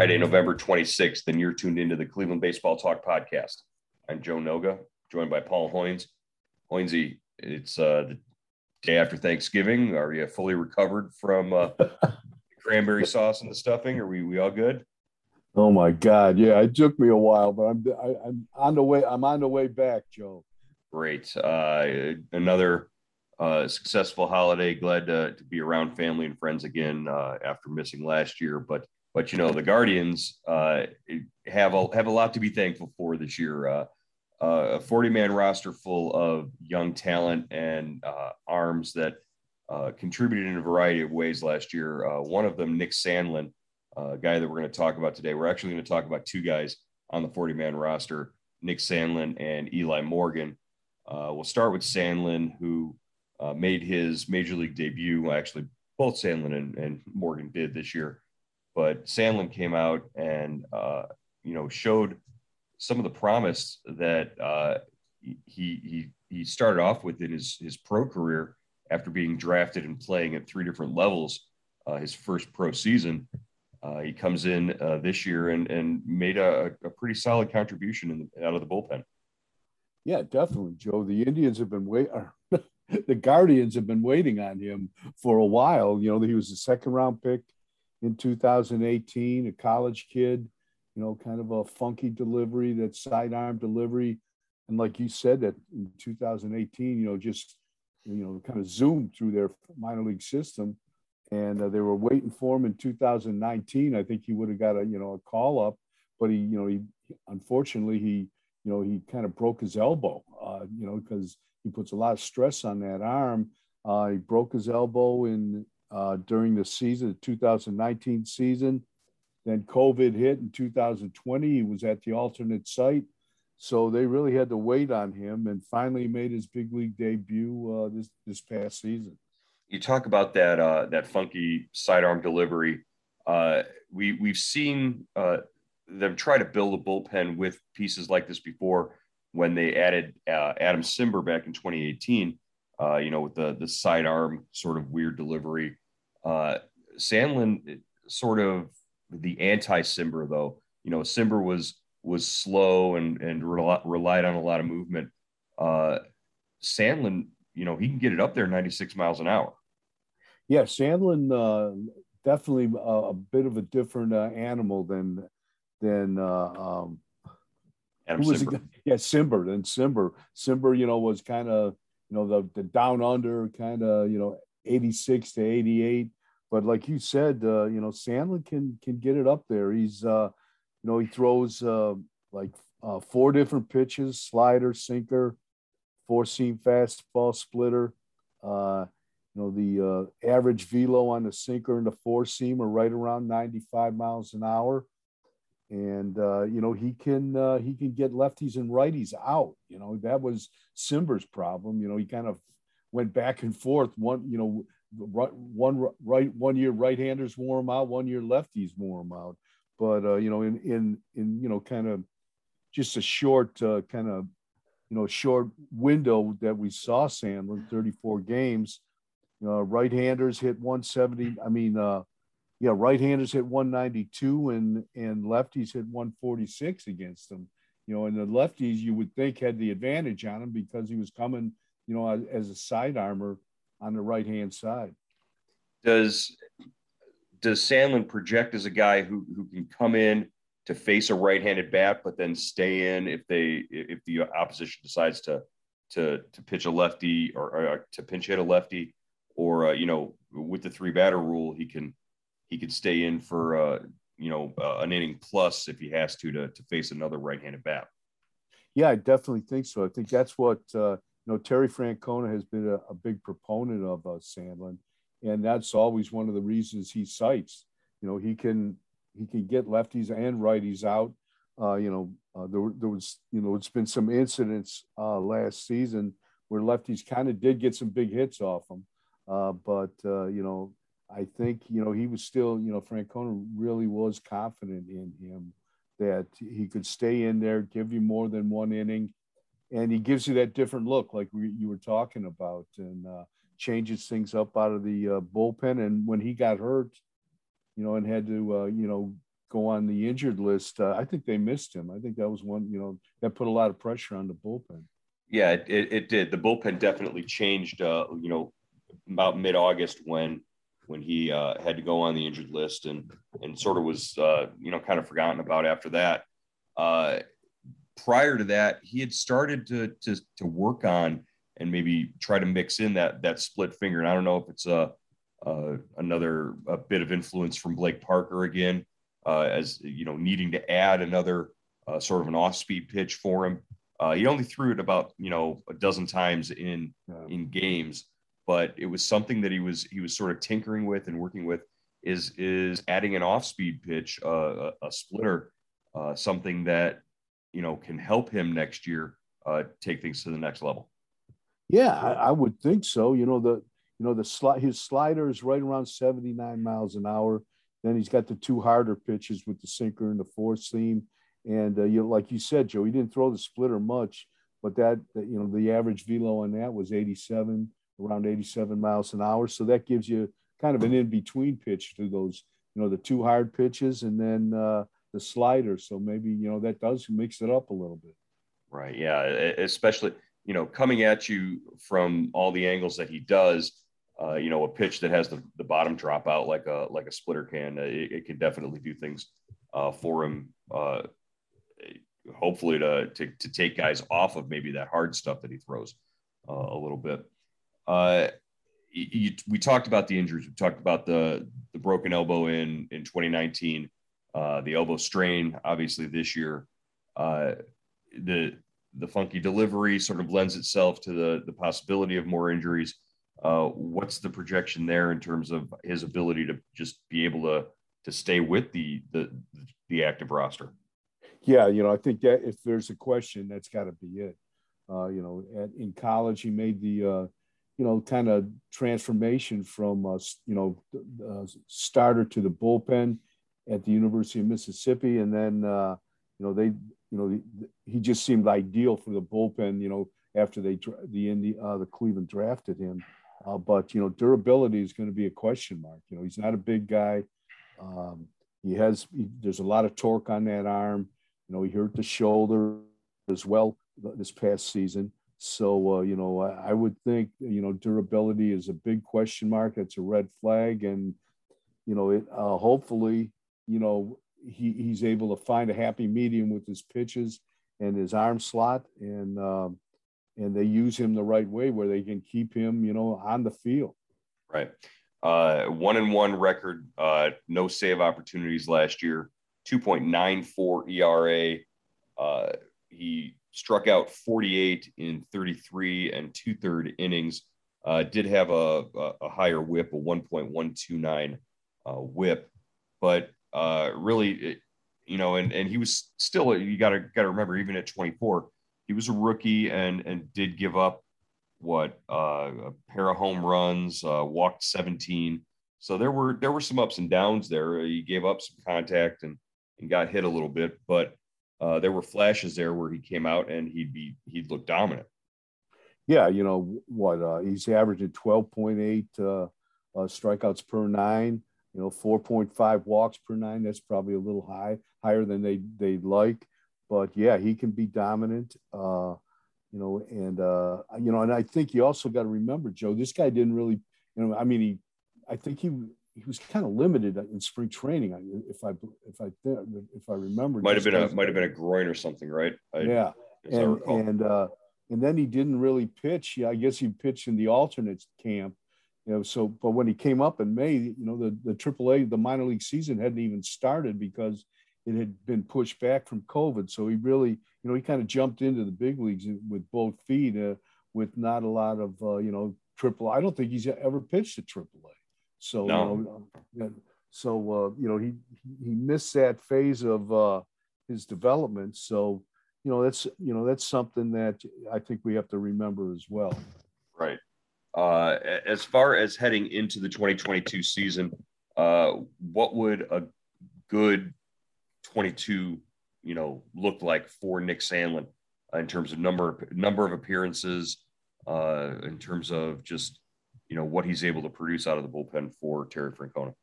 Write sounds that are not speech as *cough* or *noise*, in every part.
Friday, November 26th, and you're tuned into the Cleveland Baseball Talk podcast. I'm Joe Noga, joined by Paul Hoynes. Hoynesy, it's uh, the day after Thanksgiving. Are you fully recovered from uh, *laughs* cranberry sauce and the stuffing? Are we, we all good? Oh my God! Yeah, it took me a while, but I'm I, am i am on the way. I'm on the way back, Joe. Great. Uh, another uh, successful holiday. Glad to, to, be around family and friends again uh, after missing last year. But but you know the Guardians uh, have a have a lot to be thankful for this year. Uh, uh, a 40 man roster full of young talent and uh, arms that uh, contributed in a variety of ways last year. Uh, one of them, Nick Sandlin, a guy that we're going to talk about today. We're actually going to talk about two guys on the 40 man roster, Nick Sandlin and Eli Morgan. we'll start with Sandlin, who made his major league debut. Actually, both Sandlin and, and Morgan did this year but Sandlin came out and uh, you know showed some of the promise that uh, he he he started off with in his his pro career after being drafted and playing at three different levels. Uh, his first pro season, uh, he comes in uh, this year and and made a, a pretty solid contribution out of the bullpen. Yeah, definitely, Joe. The Indians have been waiting. *laughs* the Guardians have been waiting on him for a while. You know, he was a second round pick in 2018, a college kid, you know, kind of a funky delivery, that sidearm delivery. And like you said, that in 2018, you know, just, you know, kind of zoomed through their minor league system. And uh, they were waiting for him in 2019. I think he would have got a, you know, a call up, but he, you know, he, unfortunately, he, you know, he kind of broke his elbow, uh, you know, because he puts a lot of stress on that arm. Uh, he broke his elbow in uh, during the season, the 2019 season. Then COVID hit in 2020. He was at the alternate site. So they really had to wait on him and finally made his big league debut uh, this, this past season. You talk about that, uh, that funky sidearm delivery. Uh, we, we've seen uh, them try to build a bullpen with pieces like this before when they added uh, Adam Cimber back in 2018 uh, you know, with the the sidearm sort of weird delivery. Uh, Sandlin sort of the anti Cimber though. You know, Cimber was was slow and and relied on a lot of movement. Uh, Sandlin, you know, he can get it up there 96 miles an hour. Yeah, Sandlin uh, definitely a, a, bit of a different uh, animal than than uh, um, Adam who was Cimber. yeah Cimber. Than Cimber. Cimber, you know, was kind of you know, the, the down under kind of, you know, 86 to 88. But like you said, uh, you know, Sandlin can can get it up there. He's, uh, you know, he throws uh, like uh, four different pitches: slider, sinker, four seam fastball, splitter. Uh, you know, the uh, average velo on the sinker and the four seam are right around 95 miles an hour and uh, you know he can uh, he can get lefties and righties out. You know that was Cimber's problem. You know he kind of went back and forth. One you know right, one right one year right-handers wore him out, one year lefties wore him out. But uh, you know in in in you know kind of just a short uh, kind of you know short window that we saw Sandlin 34 games. Know, right-handers hit 170. I mean, uh, yeah, right-handers hit 192 and and lefties hit 146 against them. You know, and the lefties you would think had the advantage on him because he was coming, you know, as a side armor on the right hand side. Does does Sandlin project as a guy who who can come in to face a right-handed bat, but then stay in if they if the opposition decides to to to pitch a lefty or, or to pinch hit a lefty, or uh, you know with the three batter rule, he can he could stay in for uh, you know uh, an inning plus if he has to to, to face another right-handed bat. Yeah, I definitely think so. I think that's what uh, you know. Terry Francona has been a, a big proponent of uh, Sandlin, and that's always one of the reasons he cites. You know, he can he can get lefties and righties out. Uh, you know, uh, there, there was you know it's been some incidents uh, last season where lefties kind of did get some big hits off him, uh, but uh, you know I think you know he was still you know Francona really was confident in him that he could stay in there, give you more than one inning, and he gives you that different look like we, you were talking about, and uh, changes things up out of the uh, bullpen. And when he got hurt, you know, and had to uh, you know go on the injured list, uh, I think they missed him. I think that was one, you know, that put a lot of pressure on the bullpen. Yeah, it, it did. The bullpen definitely changed. Uh, you know, about mid August when when he uh, had to go on the injured list and and sort of was uh, you know kind of forgotten about after that. Prior to that, he had started to to to work on and maybe try to mix in that that split finger. And I don't know if it's a uh, another a bit of influence from Blake Parker again, uh, as you know, needing to add another uh, sort of an off-speed pitch for him. Uh, he only threw it about you know a dozen times in yeah. in games, but it was something that he was he was sort of tinkering with and working with. Is is adding an off-speed pitch, uh, a, a, splitter, uh, something that you know can help him next year uh, take things to the next level. Yeah, I, I would think so. You know the you know the his slider is right around 79 miles an hour. Then he's got the two harder pitches with the sinker and the four seam and uh, you like you said, Joe, he didn't throw the splitter much, but that you know the average velo on that was 87, around 87 miles an hour. So that gives you kind of an in between pitch to those, you know, the two hard pitches and then uh, the slider. So maybe you know that does mix it up a little bit. Right. Yeah. Especially you know coming at you from all the angles that he does. Uh, you know, a pitch that has the, the bottom drop out like a like a splitter can, it, it can definitely do things uh, for him uh, hopefully to, to, to take guys off of maybe that hard stuff that he throws uh, a little bit. Uh, you, we talked about the injuries. We talked about the the broken elbow in in 2019, uh, the elbow strain, obviously this year. Uh, the the funky delivery sort of lends itself to the the possibility of more injuries. Uh, what's the projection there in terms of his ability to just be able to to stay with the the the active roster? yeah, you know, I think that if there's a question, that's got to be it. Uh, you know, at, in college, he made the, uh, you know, kind of transformation from, uh, you know, starter to the bullpen at the University of Mississippi, and then, uh, you know, they, you know, he just seemed ideal for the bullpen. You know, after they the Indy, uh, the Cleveland drafted him, uh, but you know, durability is going to be a question mark. You know, he's not a big guy. Um, he has he, there's a lot of torque on that arm. You know, he hurt the shoulder as well this past season. So, uh, you know, I, I, would think, you know, durability is a big question mark. It's a red flag. And, you know, it uh, hopefully, you know, he, he's able to find a happy medium with his pitches and his arm slot. And, um, and they use him the right way where they can keep him, you know, on the field. Right. Uh, one and one record, uh, no save opportunities last year. 2.94 ERA. Uh, he struck out 48 in 33 and two third innings. Uh, did have a, a, higher whip, a 1.129 uh, whip, but uh, really, you know, and, and he was still, you got to got to remember, even at 24, he was a rookie and and did give up what uh, a pair of home runs, uh, walked 17. So there were there were some ups and downs there. He gave up some contact and and got hit a little bit, but uh, there were flashes there where he came out and he'd be he'd look dominant. Yeah, you know what? Uh, he's averaging twelve point eight uh, uh, strikeouts per nine. You know, four point five walks per nine. That's probably a little high, higher than they they like. But yeah, he can be dominant. Uh, you know, and uh, you know, and I think you also got to remember, Joe. This guy didn't really, you know, I mean, he, I think he he was kind of limited in spring training. If I if I if I remember, might have been a might have been a groin or something, right? I, yeah, and and uh, and then he didn't really pitch. Yeah, I guess he pitched in the alternate camp. You know, so but when he came up in May, you know, the the AAA, the minor league season hadn't even started because it had been pushed back from COVID. So he really, you know, he kind of jumped into the big leagues with both feet, uh, with not a lot of, uh, you know, triple. I don't think he's ever pitched at AAA. So, no. you know, so uh, you know, he he missed that phase of uh, his development. So, you know, that's you know that's something that I think we have to remember as well. Right. Uh, as far as heading into the 2022 season, uh, what would a good 22, you know, look like for Nick Sandlin in terms of number number of appearances, uh, in terms of just you know what he's able to produce out of the bullpen for Terry Francona.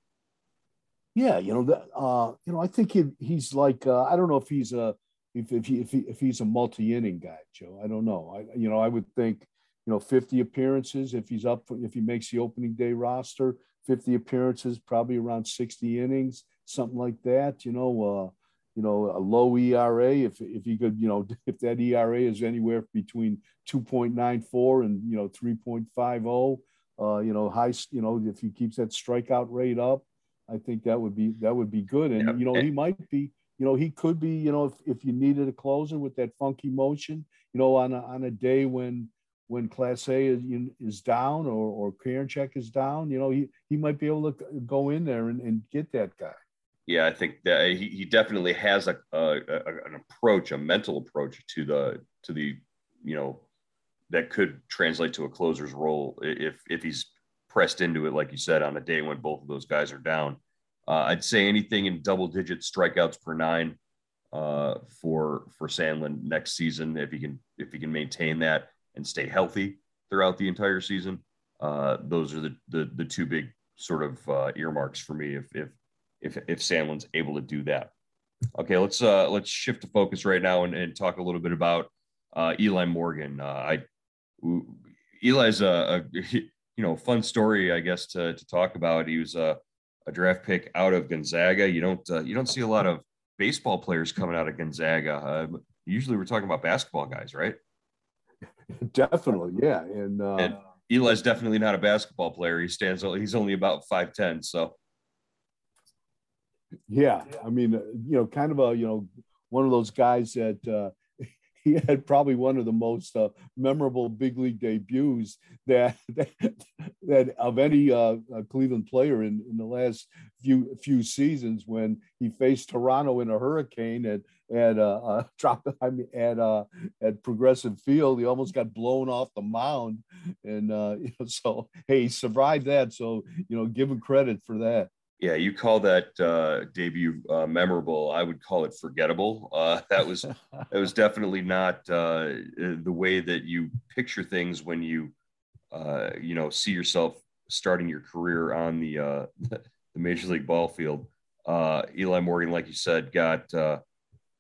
Yeah, you know that. Uh, you know, I think he, he's like uh, I don't know if he's a if if, he, if, he, if he's a multi inning guy, Joe. I don't know. I you know I would think you know 50 appearances if he's up if he makes the opening day roster 50 appearances probably around 60 innings something like that you know uh, you know a low era if if he could you know if that era is anywhere between 2.94 and you know 3.50 uh, you know high you know if he keeps that strikeout rate up i think that would be that would be good and yep. you know he might be you know he could be you know if, if you needed a closer with that funky motion you know on a, on a day when when Clase is, is down or, or Karinchak is down, you know, he, he might be able to go in there and, and get that guy. Yeah, I think that he, he definitely has a, a, a, an approach, a mental approach to the to the you know that could translate to a closer's role if if he's pressed into it, like you said, on a day when both of those guys are down. Uh, I'd say anything in double digit strikeouts per nine uh, for for Sandlin next season if he can if he can maintain that and stay healthy throughout the entire season. Uh, those are the, the, the two big sort of uh, earmarks for me if if if if Sandlin's able to do that. Okay, let's uh, let's shift the focus right now and, and talk a little bit about uh, Eli Morgan. Uh, I Eli's a, a *laughs* you know fun story, I guess, to, to talk about. He was a, a draft pick out of Gonzaga. You don't uh, you don't see a lot of baseball players coming out of Gonzaga. Uh, usually, we're talking about basketball guys, right? *laughs* definitely, yeah. And, uh, and Eli's definitely not a basketball player. He stands. He's only about five ten. So, yeah, I mean, uh, you know, kind of a you know one of those guys that uh, *laughs* he had probably one of the most uh, memorable big league debuts that *laughs* that, that of any uh, uh, Cleveland player in, in the last few few seasons when he faced Toronto in a hurricane and at uh, uh *laughs* drop I mean at uh at Progressive Field. He almost got blown off the mound, and uh, *laughs* you know, so hey, he survived that. So you know, give him credit for that. Yeah, you call that uh, debut uh, memorable. I would call it forgettable. Uh, *laughs* that was that was definitely not uh, the way that you picture things when you uh, you know see yourself starting your career on the uh, the major league ball field. Uh Eli Morgan, like you said, got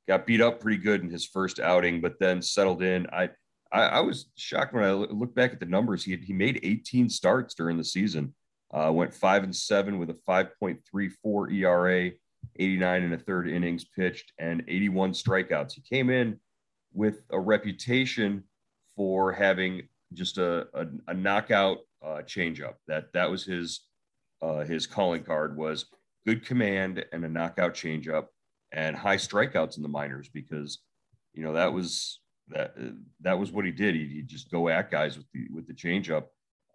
got beat up pretty good in his first outing, but then settled in. I I, I was shocked when I look back at the numbers. He had, he made 18 starts during the season. Uh, went five and seven with a 5.34 ERA, 89 and a third innings pitched, and 81 strikeouts. He came in with a reputation for having just a, a, a knockout uh, changeup. That that was his uh, his calling card was good command and a knockout changeup and high strikeouts in the minors because you know that was that that was what he did. He'd, he'd just go at guys with the with the changeup.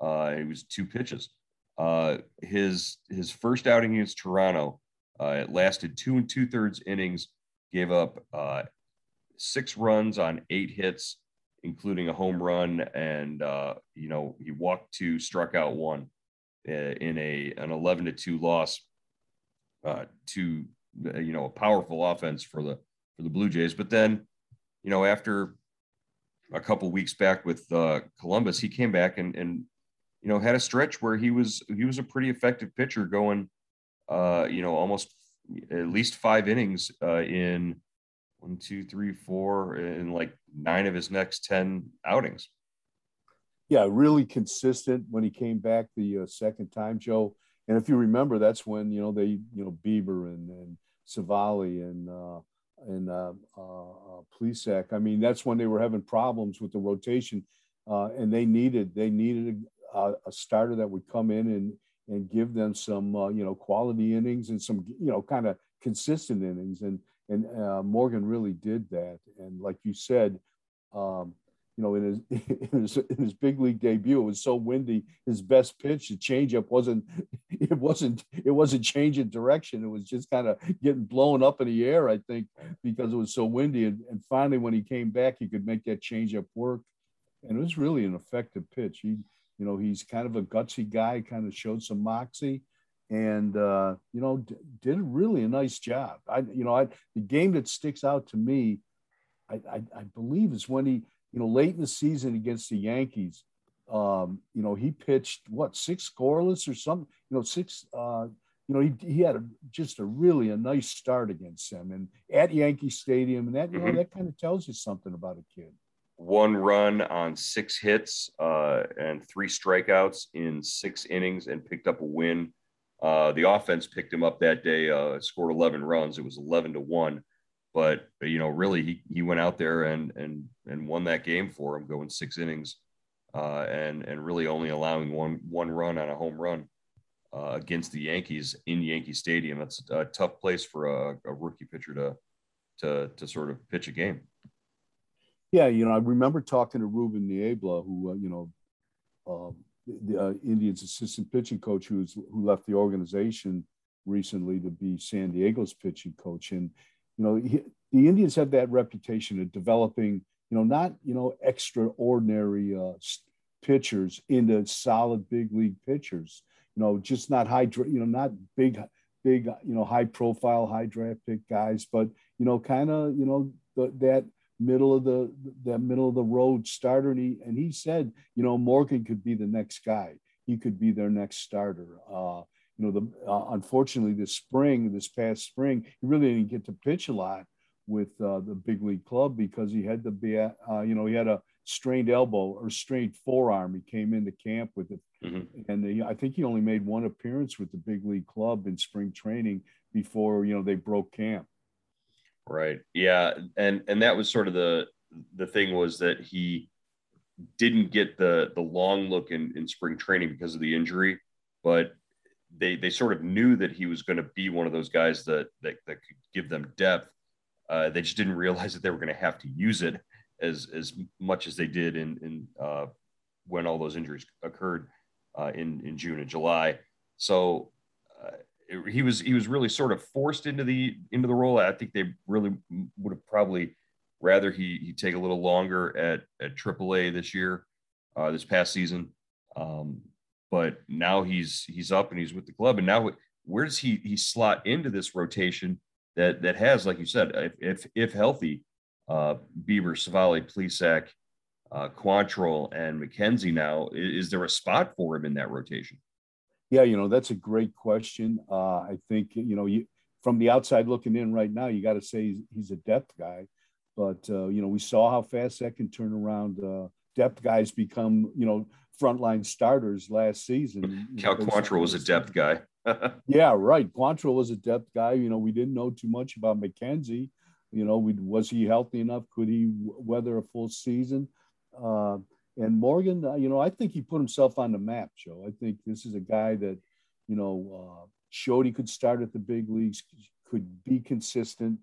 Uh, it was two pitches. Uh, his his first outing against Toronto, uh, it lasted two and two thirds innings. Gave up uh, six runs on eight hits, including a home run, and uh, you know he walked two, struck out one uh, in a an eleven to two loss uh, to uh, you know a powerful offense for the for the Blue Jays. But then, you know, after a couple weeks back with uh, Columbus, he came back and and you know had a stretch where he was he was a pretty effective pitcher, going uh, you know almost at least five innings uh, in one, two, three, four, in like nine of his next ten outings. Yeah, really consistent when he came back the uh, second time, Joe. And if you remember, that's when you know they you know Bieber and and Civale and uh, and uh, uh, uh, Plesac. I mean, that's when they were having problems with the rotation, uh, and they needed they needed a, a, starter that would come in and and give them some uh, you know quality innings and some you know kind of consistent innings. And and uh, Morgan really did that. And like you said, um, you know, in his, *laughs* in his, in his big league debut, it was so windy. His best pitch, the changeup, wasn't *laughs* it wasn't it wasn't changing direction. It was just kind of getting blown up in the air. I think because it was so windy. And, and finally, when he came back, he could make that changeup work, and it was really an effective pitch. He, you know, he's kind of a gutsy guy. Kind of showed some moxie. And uh, you know, d- did really a nice job. I, you know, I, the game that sticks out to me, I, I, I believe, is when he you know, late in the season against the Yankees, um, you know, he pitched what six scoreless or something, you know, six uh, you know, he, he had a, just a really a nice start against them and at Yankee Stadium, and that you know mm-hmm. that kind of tells you something about a kid. One run on six hits uh, and three strikeouts in six innings, and picked up a win. Uh, the offense picked him up that day, uh, scored 11 runs. It was 11 to one, but you know, really, he he went out there and and and won that game for him, going six innings, uh, and and really only allowing one one run on a home run uh, against the Yankees in Yankee Stadium. That's a tough place for a, a, rookie pitcher to to to sort of pitch a game. Yeah, you know, I remember talking to Ruben Niebla, who uh, you know, um, the uh, Indians' assistant pitching coach, who's who left the organization recently to be San Diego's pitching coach, and you know, he, the Indians have that reputation of developing, you know, not you know extraordinary uh, pitchers into solid big league pitchers you know, just not high, you know, not big, big, you know, high profile, high draft pick guys, but you know, kind of, you know, the, that middle of the that middle of the road starter. And he and he said, you know, Morgan could be the next guy. He could be their next starter. Uh, you know, the uh, unfortunately this spring, this past spring, he really didn't get to pitch a lot with uh, the big league club because he had to be, uh, you know, he had a strained elbow or strained forearm. He came into camp with it, mm-hmm. and he, I think he only made one appearance with the big league club in spring training before you know they broke camp. Right. Yeah, and and that was sort of the the thing was that he didn't get the the long look in in spring training because of the injury, but they they sort of knew that he was going to be one of those guys that that, that could give them depth. Uh, they just didn't *laughs* realize that they were going to have to use it as as much as they did in in uh, when all those injuries occurred uh, in in June and July. So uh, it, he was he was really sort of forced into the into the role. I think they really would have probably rather he he take a little longer at at AAA this year, uh, this past season. Um, but now he's he's up and he's with the club, and now where does he he slot into this rotation that that has, like you said, if if, if healthy, uh, Bieber, Civale, Plesac, uh, Quantrill, and McKenzie now. Is, is, there a spot for him in that rotation? Yeah, you know, that's a great question. Uh, I think, you know, you, from the outside looking in right now, you got to say he's, he's, a depth guy. But, uh, you know, we saw how fast that can turn around. Uh, depth guys become, you know, frontline starters last season. Cal Quantrill was a depth guy. *laughs* yeah, right. Quantrill was a depth guy. You know, we didn't know too much about McKenzie. You know, we, was he healthy enough? Could he weather a full season? Uh, and Morgan, uh, you know, I think he put himself on the map, Joe. I think this is a guy that, you know, uh, showed he could start at the big leagues, could be consistent.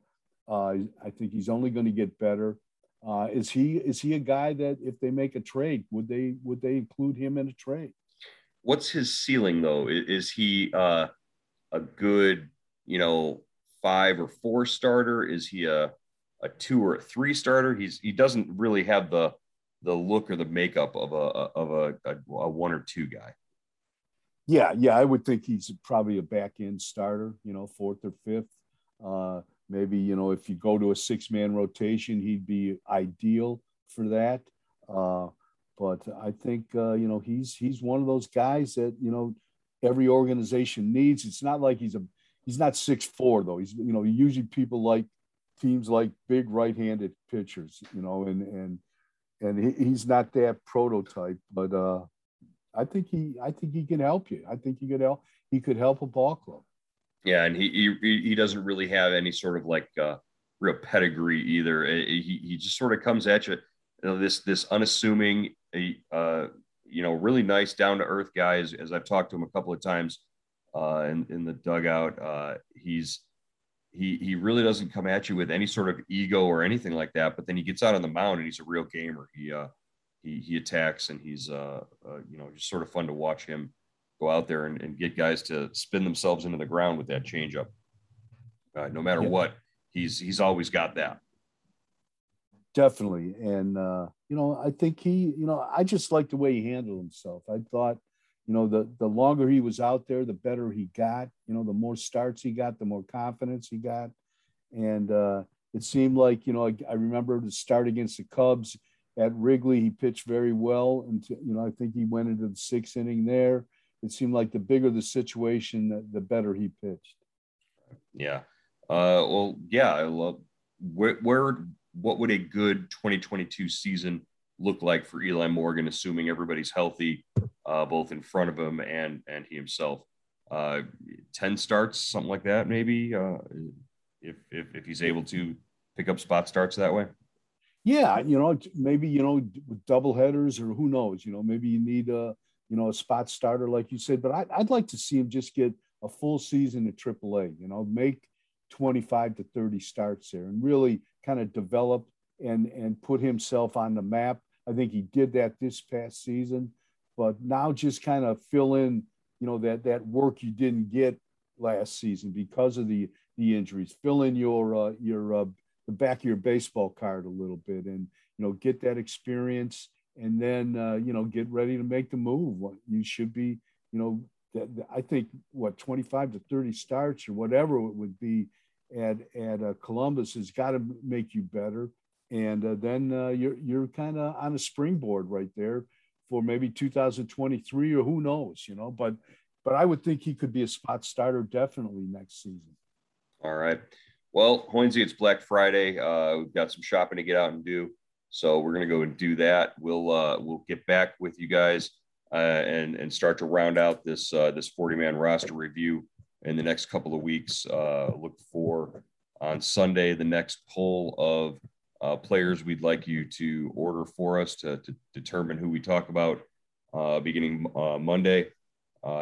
Uh, I think he's only going to get better. Uh, is he is he a guy that if they make a trade, would they would they include him in a trade? What's his ceiling though? Is he uh, a good, you know, five or four starter? Is he a a two or a three starter? He's he doesn't really have the the look or the makeup of a of a, a, a one or two guy. Yeah, yeah, I would think he's probably a back end starter. You know, fourth or fifth. Uh, maybe you know if you go to a six man rotation, he'd be ideal for that. Uh, but I think uh, you know he's he's one of those guys that you know every organization needs. It's not like he's a he's not six four though. He's you know usually people like teams like big right-handed pitchers, you know, and and and he, he's not that prototype, but uh, I think he I think he can help you. I think he could help. He could help a ball club. Yeah, and he he, he doesn't really have any sort of like uh, real pedigree either. Uh, he he just sort of comes at you, you know, this this unassuming, a uh, you know, really nice down to earth guy. As, as I've talked to him a couple of times, uh, in, in the dugout. Uh, he's he he really doesn't come at you with any sort of ego or anything like that. But then he gets out on the mound and he's a real gamer. He uh, he he attacks and he's uh, uh, you know just sort of fun to watch him go out there and, and get guys to spin themselves into the ground with that changeup. Uh, no matter yeah. what, he's he's always got that. Definitely, and uh, you know I think he you know I just like the way he handled himself. I thought you know, the the longer he was out there, the better he got. You know, the more starts he got, the more confidence he got, and uh, it seemed like you know I, I remember the start against the Cubs at Wrigley, he pitched very well, and you know I think he went into the sixth inning there, it seemed like the bigger the situation, the, the better he pitched. Yeah. Uh, well, yeah. I love where, where, what would a good 2022 season look like for Eli Morgan, assuming everybody's healthy, uh, both in front of him and and he himself? Uh, 10 starts, something like that, maybe, uh, if, if, if he's able to pick up spot starts that way. Yeah, you know, maybe you know with double headers or who knows. You know, maybe you need a you know a spot starter like you said. But I'd, I'd like to see him just get a full season at AAA. You know, make 25 to 30 starts there and really kind of develop and and put himself on the map. I think he did that this past season, but now just kind of fill in, you know, that that work you didn't get last season because of the the injuries. Fill in your uh, your uh, the back of your baseball card a little bit and you know get that experience and then uh, you know get ready to make the move. You should be you know i think what 25 to 30 starts or whatever it would be at at uh, columbus has got to make you better. And uh, then uh, you're you're kind of on a springboard right there for maybe 2023 or who knows you know but but i would think he could be a spot starter definitely next season. All right. Well, Hoynesy, it's Black Friday. Uh, we've got some shopping to get out and do, so we're gonna go and do that. We'll uh, we'll get back with you guys uh, and and start to round out this uh, this 40 man roster review in the next couple of weeks. Uh, look for on Sunday the next poll of uh, players we'd like you to order for us to, to determine who we talk about uh, beginning Monday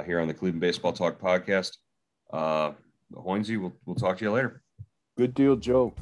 here on the Cleveland Baseball Talk podcast. Uh, we'll, we'll talk to you later. Good deal, Joe.